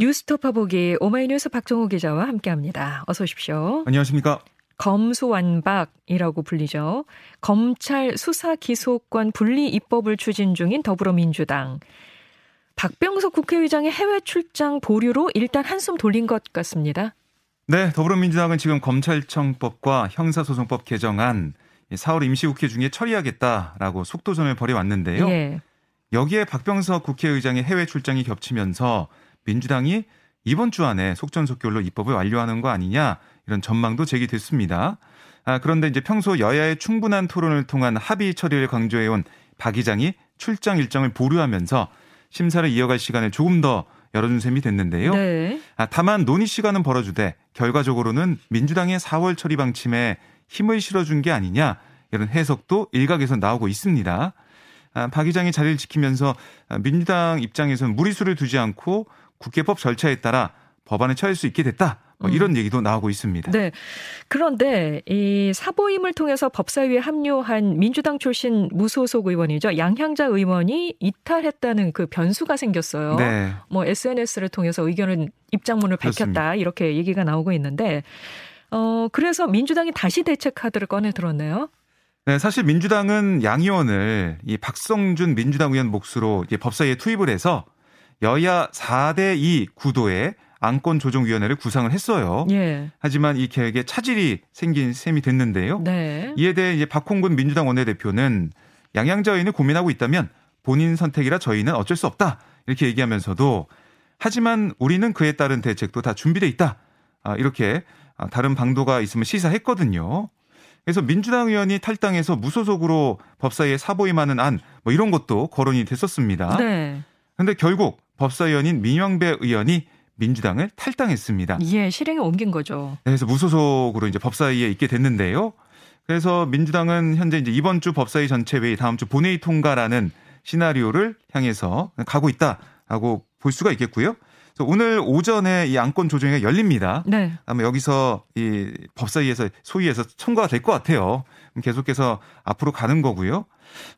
뉴스토파 보기 오마이뉴스 박정호 기자와 함께합니다. 어서 오십시오. 안녕하십니까? 검수완박이라고 불리죠. 검찰 수사 기소권 분리 입법을 추진 중인 더불어민주당. 박병석 국회의장의 해외 출장 보류로 일단 한숨 돌린 것 같습니다. 네, 더불어민주당은 지금 검찰청법과 형사소송법 개정안 4월 임시국회 중에 처리하겠다라고 속도전을 벌여왔는데요. 예. 여기에 박병석 국회의장의 해외 출장이 겹치면서 민주당이 이번 주 안에 속전속결로 입법을 완료하는 거 아니냐 이런 전망도 제기됐습니다. 아, 그런데 이제 평소 여야의 충분한 토론을 통한 합의 처리를 강조해온 박 의장이 출장 일정을 보류하면서 심사를 이어갈 시간을 조금 더 열어준 셈이 됐는데요. 네. 아, 다만 논의 시간은 벌어주되 결과적으로는 민주당의 4월 처리 방침에 힘을 실어준 게 아니냐 이런 해석도 일각에서 나오고 있습니다. 아, 박 의장이 자리를 지키면서 민주당 입장에서는 무리수를 두지 않고 국회법 절차에 따라 법안을 처리할 수 있게 됐다. 뭐 음. 이런 얘기도 나오고 있습니다. 네. 그런데 이 사보임을 통해서 법사위에 합류한 민주당 출신 무소속 의원이죠. 양향자 의원이 이탈했다는 그 변수가 생겼어요. 네. 뭐 SNS를 통해서 의견을 입장문을 밝혔다 그렇습니다. 이렇게 얘기가 나오고 있는데 어 그래서 민주당이 다시 대책 카드를 꺼내 들었네요. 네, 사실 민주당은 양 의원을 이 박성준 민주당 의원 몫으로 법사위에 투입을 해서 여야 4대 2 구도의 안건 조정 위원회를 구상을 했어요. 예. 하지만 이 계획에 차질이 생긴 셈이 됐는데요. 네. 이에 대해 이제 박홍근 민주당 원내대표는 양양자 의원이 고민하고 있다면 본인 선택이라 저희는 어쩔 수 없다 이렇게 얘기하면서도 하지만 우리는 그에 따른 대책도 다 준비돼 있다 아, 이렇게 아, 다른 방도가 있으면 시사했거든요. 그래서 민주당 의원이 탈당해서 무소속으로 법사위에 사보임하는 안 뭐 이런 것도 거론이 됐었습니다. 네. 근데 결국 법사위원인 민영배 의원이 민주당을 탈당했습니다. 예, 실행에 옮긴 거죠. 네, 그래서 무소속으로 이제 법사위에 있게 됐는데요. 그래서 민주당은 현재 이제 이번 주 법사위 전체 회의 다음 주 본회의 통과라는 시나리오를 향해서 가고 있다라고 볼 수가 있겠고요. 오늘 오전에 이 안건 조정회가 열립니다. 네. 아마 여기서 이 법사위에서 소위에서 통과가 될 것 같아요. 계속해서 앞으로 가는 거고요.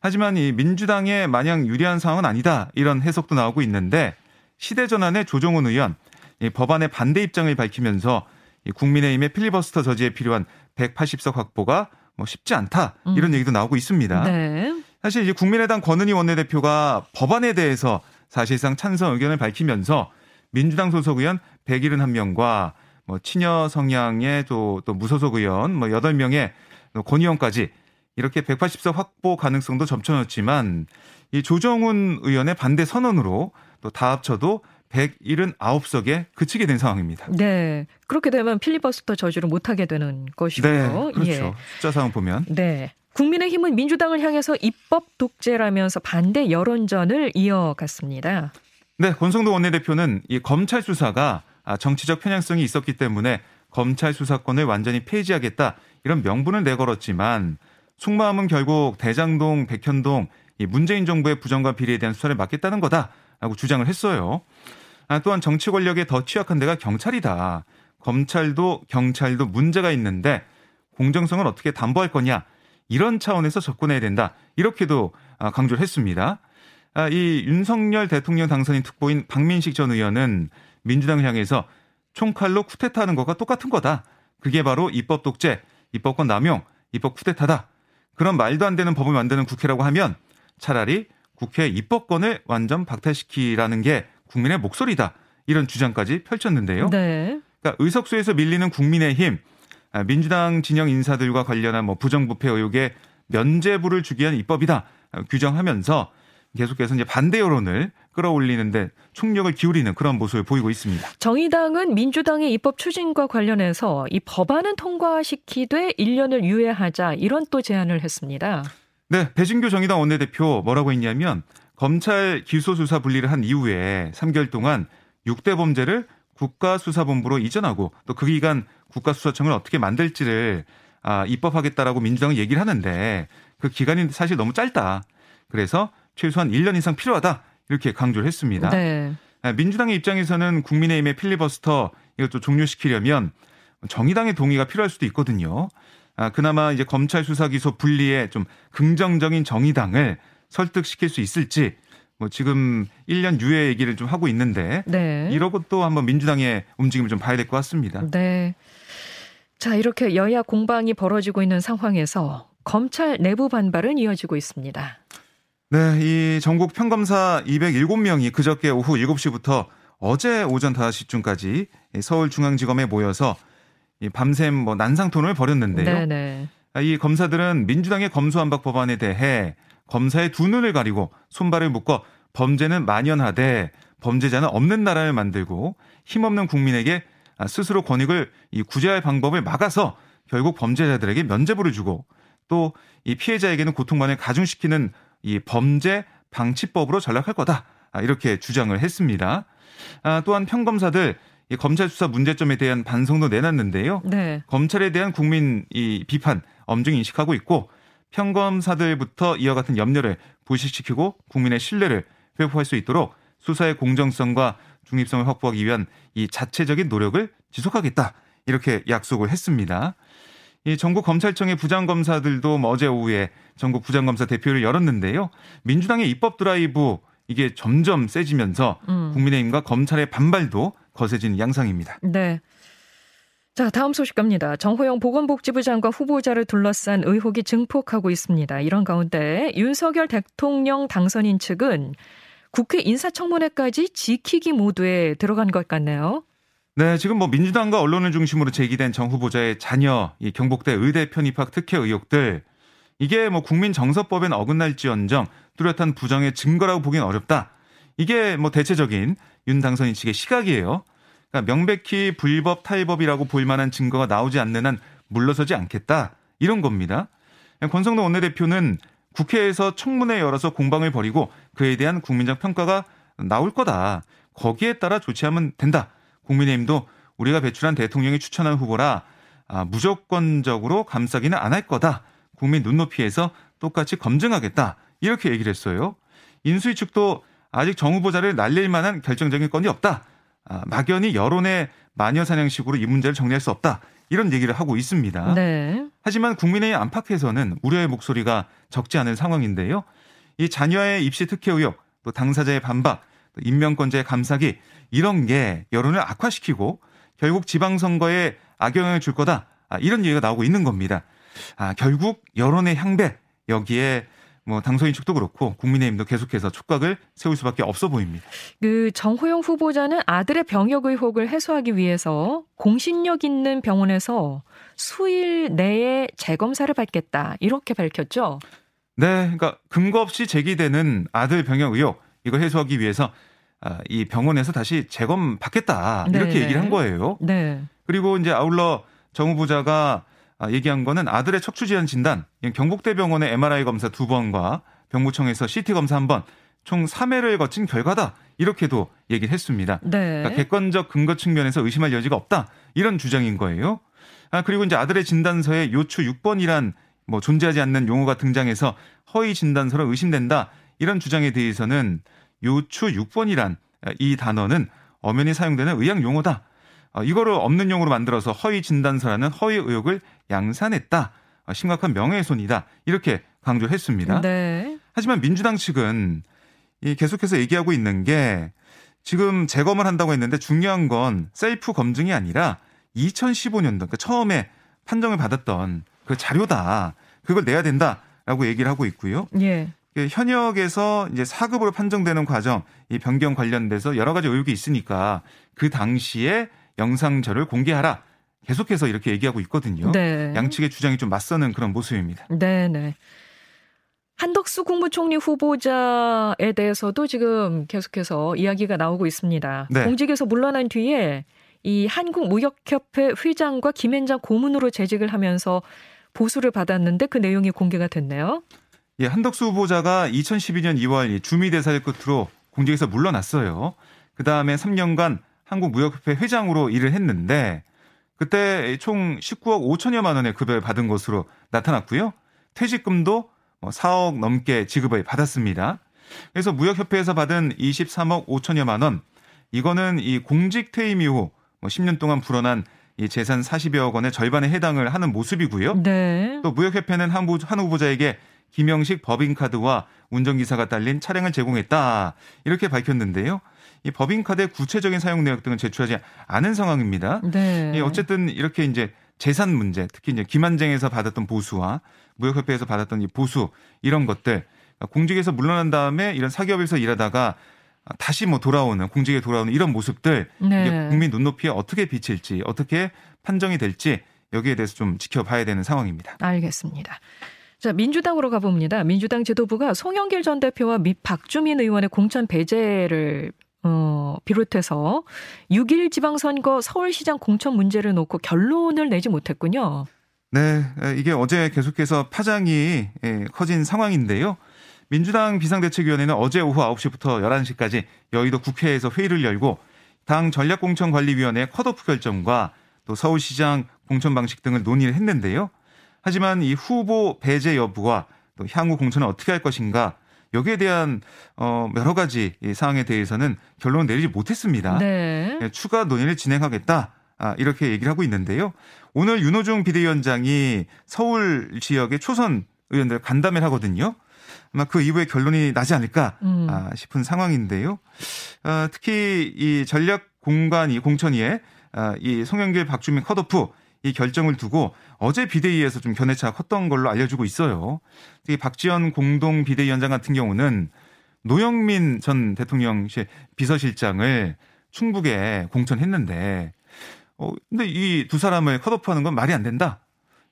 하지만 이 민주당에 마냥 유리한 상황은 아니다 이런 해석도 나오고 있는데 시대 전환의 조정훈 의원 이 법안의 반대 입장을 밝히면서 이 국민의힘의 필리버스터 저지에 필요한 180석 확보가 뭐 쉽지 않다 이런 음. 얘기도 나오고 있습니다. 네. 사실 이제 국민의당 권은희 원내대표가 법안에 대해서 사실상 찬성 의견을 밝히면서 민주당 소속 의원 171명과 뭐 친여 성향의 또, 또 무소속 의원 뭐 8명의 권 의원까지 이렇게 180석 확보 가능성도 점쳐놓지만 이 조정훈 의원의 반대 선언으로 또 다 합쳐도 179석에 그치게 된 상황입니다. 네. 그렇게 되면 필리버스터 저지를 못하게 되는 것이고요. 네, 그렇죠. 예. 숫자 상황 보면. 네. 국민의힘은 민주당을 향해서 입법 독재라면서 반대 여론전을 이어갔습니다. 네, 권성도 원내대표는 이 검찰 수사가 아, 정치적 편향성이 있었기 때문에 검찰 수사권을 완전히 폐지하겠다 이런 명분을 내걸었지만 속마음은 결국 대장동, 백현동 이 문재인 정부의 부정과 비리에 대한 수사를 맡겠다는 거다라고 주장을 했어요. 아, 또한 정치 권력에 더 취약한 데가 경찰이다. 검찰도 경찰도 문제가 있는데 공정성을 어떻게 담보할 거냐 이런 차원에서 접근해야 된다. 이렇게도 아, 강조를 했습니다. 아, 이 윤석열 대통령 당선인 특보인 박민식 전 의원은 민주당을 향해서 총칼로 쿠데타하는 것과 똑같은 거다. 그게 바로 입법 독재, 입법권 남용, 입법 쿠데타다. 그런 말도 안 되는 법을 만드는 국회라고 하면 차라리 국회 입법권을 완전 박탈시키라는 게 국민의 목소리다. 이런 주장까지 펼쳤는데요. 네. 그러니까 의석수에서 밀리는 국민의힘, 아, 민주당 진영 인사들과 관련한 뭐 부정부패 의혹에 면죄부를 주기 위한 입법이다. 규정하면서 계속해서 이제 반대 여론을 끌어올리는데 총력을 기울이는 그런 모습을 보이고 있습니다. 정의당은 민주당의 입법 추진과 관련해서 이 법안은 통과시키되 1년을 유예하자 이런 또 제안을 했습니다. 네, 배진교 정의당 원내대표 뭐라고 했냐면 검찰 기소수사 분리를 한 이후에 3개월 동안 6대 범죄를 국가수사본부로 이전하고 또 그 기간 국가수사청을 어떻게 만들지를 아, 입법하겠다라고 민주당은 얘기를 하는데 그 기간이 사실 너무 짧다. 그래서 최소한 1년 이상 필요하다 이렇게 강조를 했습니다. 네. 아, 민주당의 입장에서는 국민의힘의 필리버스터 이것도 종료시키려면 정의당의 동의가 필요할 수도 있거든요. 아, 그나마 이제 검찰 수사 기소 분리에 좀 긍정적인 정의당을 설득시킬 수 있을지 뭐 지금 1년 유예 얘기를 좀 하고 있는데 네. 이러고 또 한번 민주당의 움직임을 좀 봐야 될 것 같습니다. 네. 자, 이렇게 여야 공방이 벌어지고 있는 상황에서 검찰 내부 반발은 이어지고 있습니다. 네, 이 전국 평검사 207명이 그저께 오후 7시부터 어제 오전 5시쯤까지 서울중앙지검에 모여서 밤샘 뭐 난상토론을 벌였는데요. 네네. 네. 이 검사들은 민주당의 검수안박 법안에 대해 검사의 두 눈을 가리고 손발을 묶어 범죄는 만연하되 범죄자는 없는 나라를 만들고 힘없는 국민에게 스스로 권익을 구제할 방법을 막아서 결국 범죄자들에게 면죄부를 주고 또 이 피해자에게는 고통만을 가중시키는 이 범죄 방치법으로 전락할 거다. 아, 이렇게 주장을 했습니다. 아, 또한 평검사들 이 검찰 수사 문제점에 대한 반성도 내놨는데요. 네. 검찰에 대한 국민 이 비판 엄중히 인식하고 있고 평검사들부터 이와 같은 염려를 부식시키고 국민의 신뢰를 회복할 수 있도록 수사의 공정성과 중립성을 확보하기 위한 이 자체적인 노력을 지속하겠다. 이렇게 약속을 했습니다. 이 전국 검찰청의 부장검사들도 뭐 어제 오후에 전국 부장검사 대표를 열었는데요. 민주당의 입법 드라이브 이게 점점 세지면서 음. 국민의힘과 검찰의 반발도 거세진 양상입니다. 네. 자, 다음 소식 갑니다. 정호영 보건복지부 장관 후보자를 둘러싼 의혹이 증폭하고 있습니다. 이런 가운데 윤석열 대통령 당선인 측은 국회 인사청문회까지 지키기 모드에 들어간 것 같네요. 네, 지금 뭐 민주당과 언론을 중심으로 제기된 정 후보자의 자녀, 이 경북대 의대 편입학 특혜 의혹들 이게 뭐 국민 정서법엔 어긋날지언정 뚜렷한 부정의 증거라고 보기는 어렵다. 이게 뭐 대체적인 윤 당선인 측의 시각이에요. 그러니까 명백히 불법 탈법이라고 볼 만한 증거가 나오지 않는 한 물러서지 않겠다. 이런 겁니다. 권성동 원내대표는 국회에서 청문회 열어서 공방을 벌이고 그에 대한 국민적 평가가 나올 거다. 거기에 따라 조치하면 된다. 국민의힘도 우리가 배출한 대통령이 추천한 후보라 아, 무조건적으로 감싸기는 안 할 거다. 국민 눈높이에서 똑같이 검증하겠다. 이렇게 얘기를 했어요. 인수위 측도 아직 정 후보자를 날릴 만한 결정적인 건이 없다. 아, 막연히 여론의 마녀 사냥식으로 이 문제를 정리할 수 없다. 이런 얘기를 하고 있습니다. 네. 하지만 국민의힘 안팎에서는 우려의 목소리가 적지 않은 상황인데요. 이 자녀의 입시 특혜 의혹, 또 당사자의 반박, 또 임명권자의 감사기 이런 게 여론을 악화시키고 결국 지방선거에 악영향을 줄 거다. 아, 이런 얘기가 나오고 있는 겁니다. 아, 결국 여론의 향배 여기에 뭐 당선인 측도 그렇고 국민의힘도 계속해서 촉각을 세울 수밖에 없어 보입니다. 그 정호영 후보자는 아들의 병역 의혹을 해소하기 위해서 공신력 있는 병원에서 수일 내에 재검사를 받겠다 이렇게 밝혔죠. 네, 그러니까 근거 없이 제기되는 아들 병역 의혹 이거 해소하기 위해서 아, 이 병원에서 다시 재검 받겠다 이렇게 네. 얘기를 한 거예요. 네. 그리고 이제 아울러 정 후보자가 아, 얘기한 거는 아들의 척추 질환 진단, 경북대병원의 MRI 검사 두 번과 병무청에서 CT 검사 한 번, 총 3회를 거친 결과다. 이렇게도 얘기를 했습니다. 네. 그러니까 객관적 근거 측면에서 의심할 여지가 없다. 이런 주장인 거예요. 아, 그리고 이제 아들의 진단서에 요추 6번이란 뭐 존재하지 않는 용어가 등장해서 허위 진단서로 의심된다. 이런 주장에 대해서는 요추 6번이란 이 단어는 엄연히 사용되는 의학 용어다. 어, 이거를 없는 용어로 만들어서 허위 진단서라는 허위 의혹을 양산했다. 어, 심각한 명예훼손이다. 이렇게 강조했습니다. 네. 하지만 민주당 측은 계속해서 얘기하고 있는 게 지금 재검을 한다고 했는데 중요한 건 셀프 검증이 아니라 2015년도 그러니까 처음에 판정을 받았던 그 자료다. 그걸 내야 된다라고 얘기를 하고 있고요. 예. 현역에서 이제 사급으로 판정되는 과정, 이 변경 관련돼서 여러 가지 의혹이 있으니까 그 당시에 영상절을 공개하라. 계속해서 이렇게 얘기하고 있거든요. 네. 양측의 주장이 좀 맞서는 그런 모습입니다. 네, 네. 한덕수 국무총리 후보자에 대해서도 지금 계속해서 이야기가 나오고 있습니다. 네. 공직에서 물러난 뒤에 이 한국무역협회 회장과 김현장 고문으로 재직을 하면서 보수를 받았는데 그 내용이 공개가 됐네요. 예, 한덕수 후보자가 2012년 2월 주미 대사를 끝으로 공직에서 물러났어요. 그 다음에 3년간 한국무역협회 회장으로 일을 했는데 그때 총 19억 5천여만 원의 급여를 받은 것으로 나타났고요. 퇴직금도 4억 뭐 넘게 지급을 받았습니다. 그래서 무역협회에서 받은 23억 5천여만 원 이거는 이 공직 퇴임 이후 10년 뭐 동안 불어난 이 재산 40여억 원의 절반에 해당을 하는 모습이고요. 네. 또 무역협회는 한 후보자에게 김영식 법인카드와 운전기사가 딸린 차량을 제공했다. 이렇게 밝혔는데요. 이 법인카드의 구체적인 사용 내역 등은 제출하지 않은 상황입니다. 네. 어쨌든 이렇게 이제 재산 문제, 특히 이제 김한쟁에서 받았던 보수와 무역협회에서 받았던 이 보수 이런 것들 공직에서 물러난 다음에 이런 사기업에서 일하다가 다시 뭐 돌아오는 공직에 돌아오는 이런 모습들 네. 국민 눈높이에 어떻게 비칠지 어떻게 판정이 될지 여기에 대해서 좀 지켜봐야 되는 상황입니다. 알겠습니다. 자, 민주당으로 가봅니다. 민주당 지도부가 송영길 전 대표와 미 박주민 의원의 공천 배제를 어, 비롯해서 6일 지방선거 서울시장 공천 문제를 놓고 결론을 내지 못했군요. 네, 이게 어제 계속해서 파장이 커진 상황인데요. 민주당 비상대책위원회는 어제 오후 9시부터 11시까지 여의도 국회에서 회의를 열고 당 전략공천관리위원회 컷오프 결정과 또 서울시장 공천 방식 등을 논의를 했는데요. 하지만 이 후보 배제 여부와 또 향후 공천을 어떻게 할 것인가 여기에 대한 어 여러 가지 사항에 대해서는 결론을 내리지 못했습니다. 네. 예, 추가 논의를 진행하겠다. 아, 이렇게 얘기를 하고 있는데요. 오늘 윤호중 비대위원장이 서울 지역의 초선 의원들 간담회를 하거든요. 아마 그 이후에 결론이 나지 않을까 음. 아, 싶은 상황인데요. 아, 특히 이 전략 공간이 공천위에 아, 이 송영길 박주민 컷오프 이 결정을 두고 어제 비대위에서 좀 견해차가 컸던 걸로 알려지고 있어요. 특히 박지원 공동 비대위원장 같은 경우는 노영민 전 대통령실 비서실장을 충북에 공천했는데 어 근데 이 두 사람을 컷오프하는 건 말이 안 된다.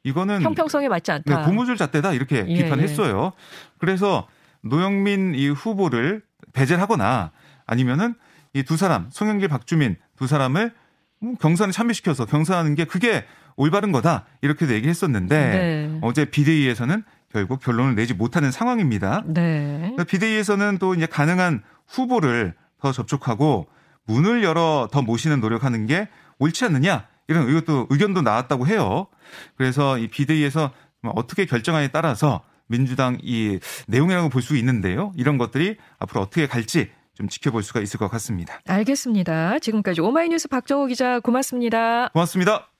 이거는 형평성에 맞지 않다. 네, 고무줄 잣대다 이렇게 예, 비판했어요. 예. 그래서 노영민 이 후보를 배제를 하거나 아니면은 이 두 사람 송영길 박주민 두 사람을 뭐 경선에 참여시켜서 경선하는 게 그게 올바른 거다 이렇게도 얘기했었는데 네. 어제 비대위에서는 결국 결론을 내지 못하는 상황입니다. 네. 비대위에서는 또 이제 가능한 후보를 더 접촉하고 문을 열어 더 모시는 노력하는 게 옳지 않느냐 이런 의견도 의견도 나왔다고 해요. 그래서 이 비대위에서 어떻게 결정하에 따라서 민주당 이 내용이라고 볼 수 있는데요. 이런 것들이 앞으로 어떻게 갈지 좀 지켜볼 수가 있을 것 같습니다. 알겠습니다. 지금까지 오마이뉴스 박정호 기자 고맙습니다. 고맙습니다.